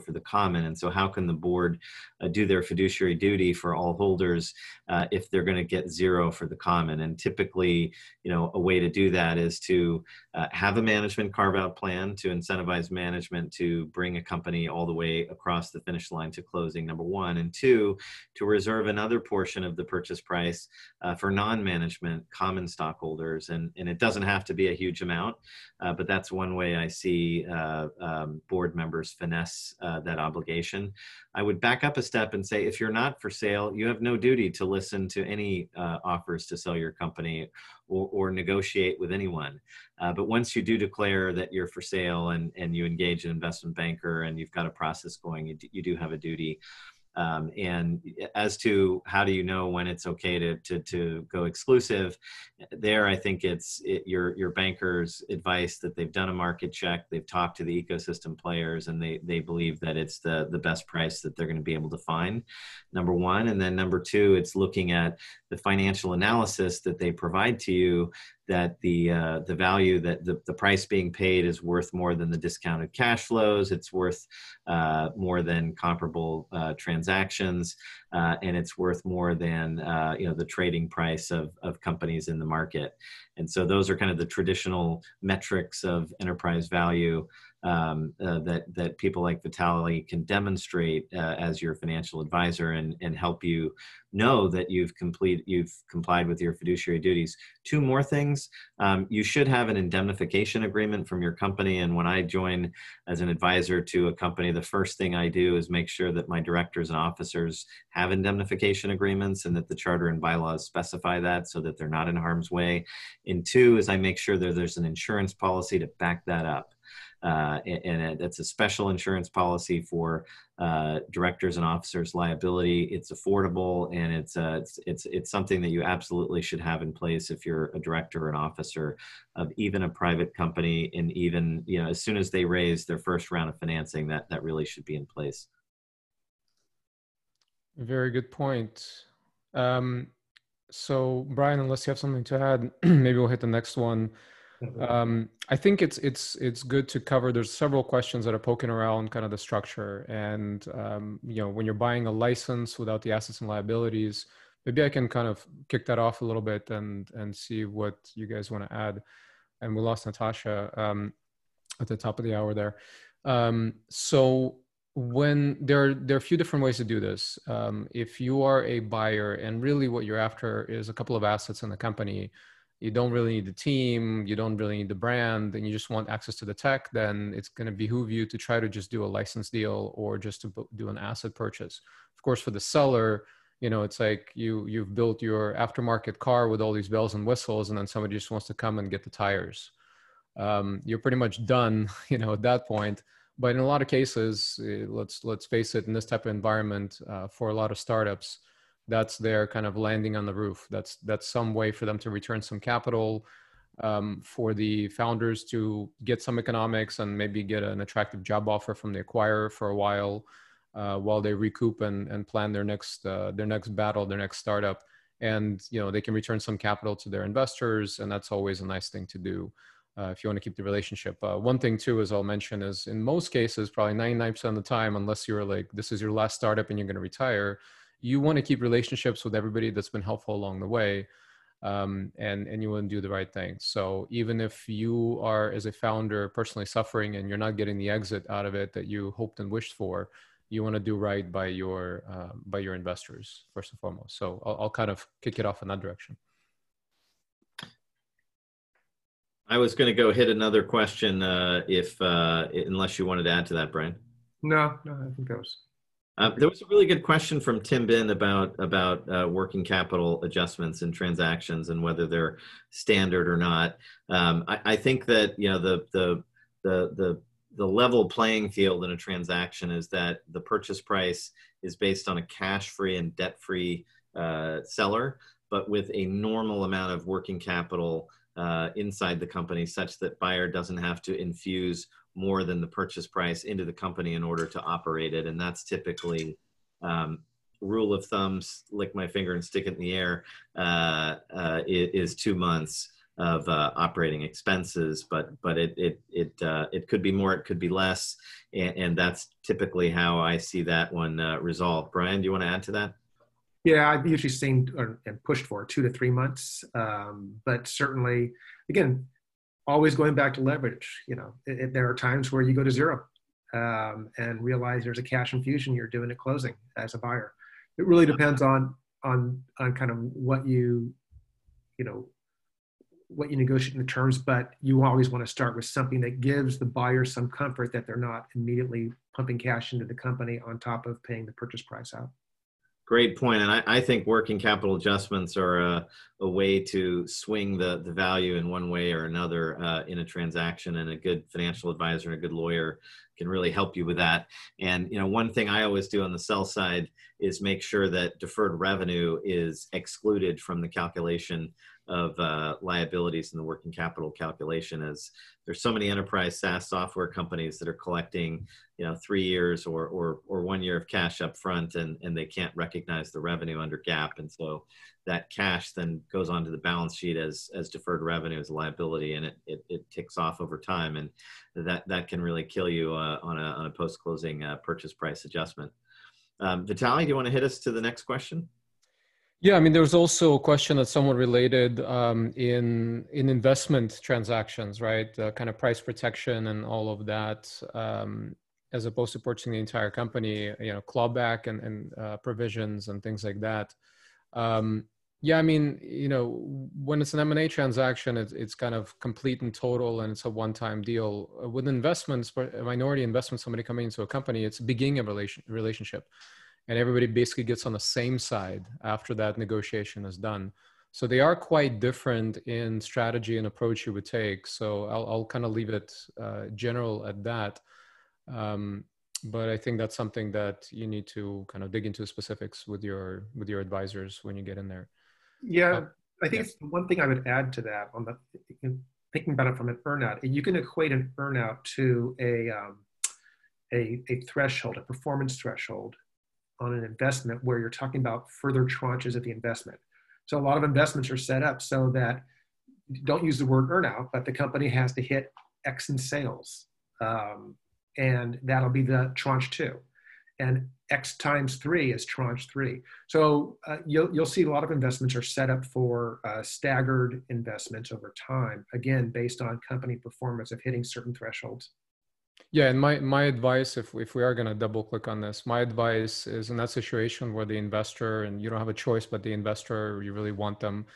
for the common. And so, how can the board uh, do their fiduciary duty for all holders uh, if they're going to get zero for the common? And typically, you know, a way to do that is to uh, have a management carve out plan to incentivize management to bring a company all the way across the finish line to closing, number one. And two, to reserve another portion of the purchase price uh, for non management common stockholders. And, and it doesn't have to be a huge amount, uh, but that's one way I see uh, um, board members finesse uh, that obligation. I would back up a step and say if you're not for sale, you have no duty to listen to any uh, offers to sell your company or, or negotiate with anyone. Uh, but once you do declare that you're for sale and, and you engage an investment banker and you've got a process going, you, you do have a duty. Um, and as to how do you know when it's okay to, to, to go exclusive, there I think it's it, your your banker's advice that they've done a market check, they've talked to the ecosystem players, and they they believe that it's the the best price that they're going to be able to find. Number one, and then number two, it's looking at the financial analysis that they provide to you that the uh, the value that the, the price being paid is worth more than the discounted cash flows. It's worth uh, more than comparable uh, transactions uh, and it's worth more than uh, you know the trading price of, of companies in the market. And so those are kind of the traditional metrics of enterprise value um, uh, that that people like Vitaly can demonstrate uh, as your financial advisor and and help you know that you've complete you've complied with your fiduciary duties. Two more things: um, you should have an indemnification agreement from your company. And when I join as an advisor to a company, the first thing I do is make sure that my directors and officers have indemnification agreements and that the charter and bylaws specify that so that they're not in harm's way. And two is I make sure that there's an insurance policy to back that up. Uh, and, and it's a special insurance policy for uh, directors and officers liability. It's affordable and it's, uh, it's, it's, it's something that you absolutely should have in place if you're a director or an officer of even a private company and even, you know, as soon as they raise their first round of financing, that, that really should be in place. Very good point. Um, so Brian, unless you have something to add, maybe we'll hit the next one. Um, I think it's it's it's good to cover. There's several questions that are poking around kind of the structure, and um, you know when you're buying a license without the assets and liabilities, maybe I can kind of kick that off a little bit and and see what you guys want to add. And we lost Natasha um, at the top of the hour there. Um, so when there there are a few different ways to do this. Um, if you are a buyer and really what you're after is a couple of assets in the company you don't really need the team, you don't really need the brand, and you just want access to the tech, then it's going to behoove you to try to just do a license deal or just to do an asset purchase. Of course, for the seller, you know, it's like you you've built your aftermarket car with all these bells and whistles, and then somebody just wants to come and get the tires. Um, you're pretty much done, you know, at that point. But in a lot of cases, eh, let's let's face it, in this type of environment, uh, for a lot of startups, that's their kind of landing on the roof. That's that's some way for them to return some capital, um, for the founders to get some economics and maybe get an attractive job offer from the acquirer for a while, uh, while they recoup and, and plan their next uh, their next battle, their next startup, and you know they can return some capital to their investors, and that's always a nice thing to do. Uh, if you want to keep the relationship. Uh, one thing too, as I'll mention, is in most cases, probably 99% of the time, unless you're like this is your last startup and you're going to retire, you want to keep relationships with everybody that's been helpful along the way um, and and you want to do the right thing. So even if you are as a founder personally suffering and you're not getting the exit out of it that you hoped and wished for you want to do right by your uh, by your investors first and foremost. So I'll, I'll kind of kick it off in that direction. I was going to go hit another question uh, if uh, unless you wanted to add to that, Brian. No, no, I think that was uh, there was a really good question from Tim Bin about about uh, working capital adjustments and transactions and whether they're standard or not. Um, I, I, think that you know the the the the the level playing field in a transaction is that the purchase price is based on a cash-free and debt-free uh, seller, but with a normal amount of working capital uh, inside the company, such that buyer doesn't have to infuse more than the purchase price into the company in order to operate it. And that's typically um, rule of thumbs, lick my finger and stick it in the air, uh, uh, is, two months. of uh, operating expenses, but but it it it uh, it could be more, it could be less, and, and that's typically how I see that one uh, resolved. Brian, do you want to add to that? Yeah, I've usually seen or, and pushed for two to three months, um, but certainly, again, always going back to leverage. You know, it, it, there are times where you go to zero um, and realize there's a cash infusion you're doing at closing as a buyer. It really depends on on on kind of what you you know what you negotiate in the terms, but you always want to start with something that gives the buyer some comfort that they're not immediately pumping cash into the company on top of paying the purchase price out. Great point. And I, I think working capital adjustments are a, a, way to swing the, the value in one way or another uh, in a transaction. And a good financial advisor and a good lawyer can really help you with that. And you know, one thing I always do on the sell side is make sure that deferred revenue is excluded from the calculation of uh, liabilities in the working capital calculation as there's so many enterprise SaaS software companies that are collecting, you know, three years or, or, or one year of cash up front and, and they can't recognize the revenue under GAAP. And so that cash then goes onto the balance sheet as, as deferred revenue as a liability and it, it, it ticks off over time. And that, that can really kill you uh, on a, on a post-closing uh, purchase price adjustment. Um, Vitaly, do you want to hit us to the next question? Yeah, I mean, there's also a question that's somewhat related um, in in investment transactions, right? Uh, kind of price protection and all of that, um, as opposed to purchasing the entire company. You know, clawback and, and uh, provisions and things like that. Um, yeah, I mean, you know, when it's an M and A transaction, it's it's kind of complete and total, and it's a one-time deal. With investments, minority investment, somebody coming into a company, it's beginning a relation relationship and everybody basically gets on the same side after that negotiation is done. So they are quite different in strategy and approach you would take. So I'll, I'll kind of leave it uh, general at that. Um, but I think that's something that you need to kind of dig into specifics with your with your advisors when you get in there. Yeah, uh, I think one thing I would add to that on the thinking about it from an earnout, you can equate an earnout to a um, a, a threshold, a performance threshold on an investment where you're talking about further tranches of the investment. So a lot of investments are set up so that don't use the word earnout, but the company has to hit X in sales. Um, and that'll be the tranche two. And X times three is tranche three. So uh, you'll, you'll see a lot of investments are set up for uh, staggered investments over time, again, based on company performance of hitting certain thresholds. Yeah, and my my advice, if if we are going to double click on this, my advice is in that situation where the investor and you don't have a choice, but the investor you really want them,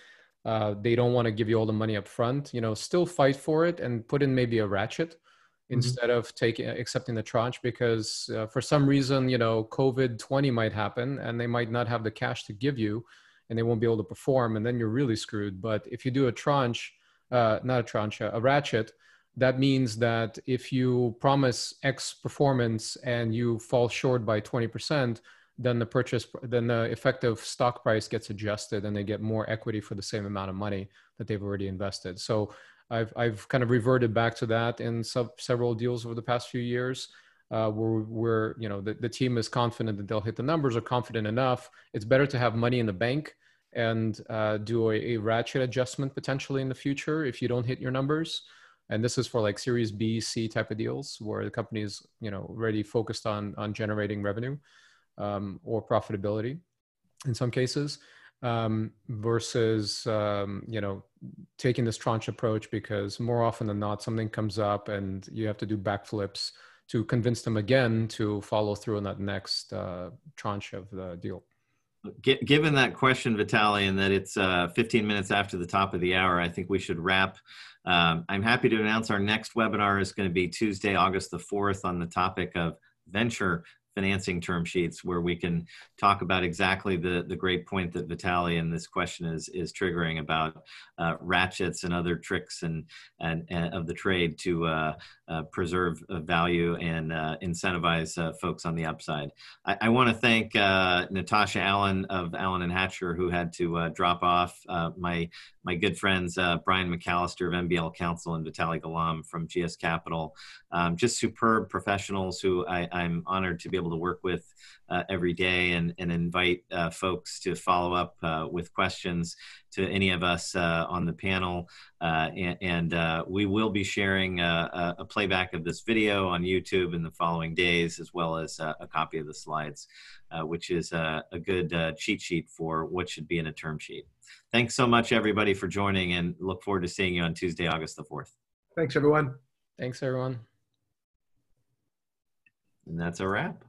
uh, they don't want to give you all the money up front. You know, still fight for it and put in maybe a ratchet mm-hmm. instead of taking accepting the tranche because uh, for some reason you know COVID twenty might happen and they might not have the cash to give you, and they won't be able to perform, and then you're really screwed. But if you do a tranche, uh, not a tranche, a ratchet that means that if you promise X performance and you fall short by 20%, then the purchase, then the effective stock price gets adjusted and they get more equity for the same amount of money that they've already invested. So I've, I've kind of reverted back to that in sub, several deals over the past few years. Uh, where we're, you know, the, the team is confident that they'll hit the numbers or confident enough. It's better to have money in the bank and uh, do a, a ratchet adjustment potentially in the future if you don't hit your numbers and this is for like series b c type of deals where the company is you know already focused on on generating revenue um, or profitability in some cases um, versus um, you know taking this tranche approach because more often than not something comes up and you have to do backflips to convince them again to follow through on that next uh, tranche of the deal given that question, Vitaly, and that it's uh, 15 minutes after the top of the hour, I think we should wrap. Um, I'm happy to announce our next webinar is going to be Tuesday, August the 4th on the topic of venture financing term sheets where we can talk about exactly the, the great point that Vitaly in this question is, is triggering about uh, ratchets and other tricks and, and, and of the trade to uh, preserve value and uh, incentivize uh, folks on the upside. I, I want to thank uh, Natasha Allen of Allen and Hatcher who had to drop off. my my good friends Brian McAllister of MBL Counsel and Vitaly Golomb from GS Capital, um, just superb professionals who I, I'm honored to be able to work with uh, every day and, and invite uh, folks to follow up uh, with questions to any of us uh, on the panel. Uh, and, and uh, we will be sharing a, a, playback of this video on YouTube in the following days, as well as a copy of the slides, which is a, a good cheat sheet for what should be in a term sheet. Thanks so much, everybody, for joining, and look forward to seeing you on Tuesday, August the 4th. Thanks, everyone. Thanks, everyone. And that's a wrap.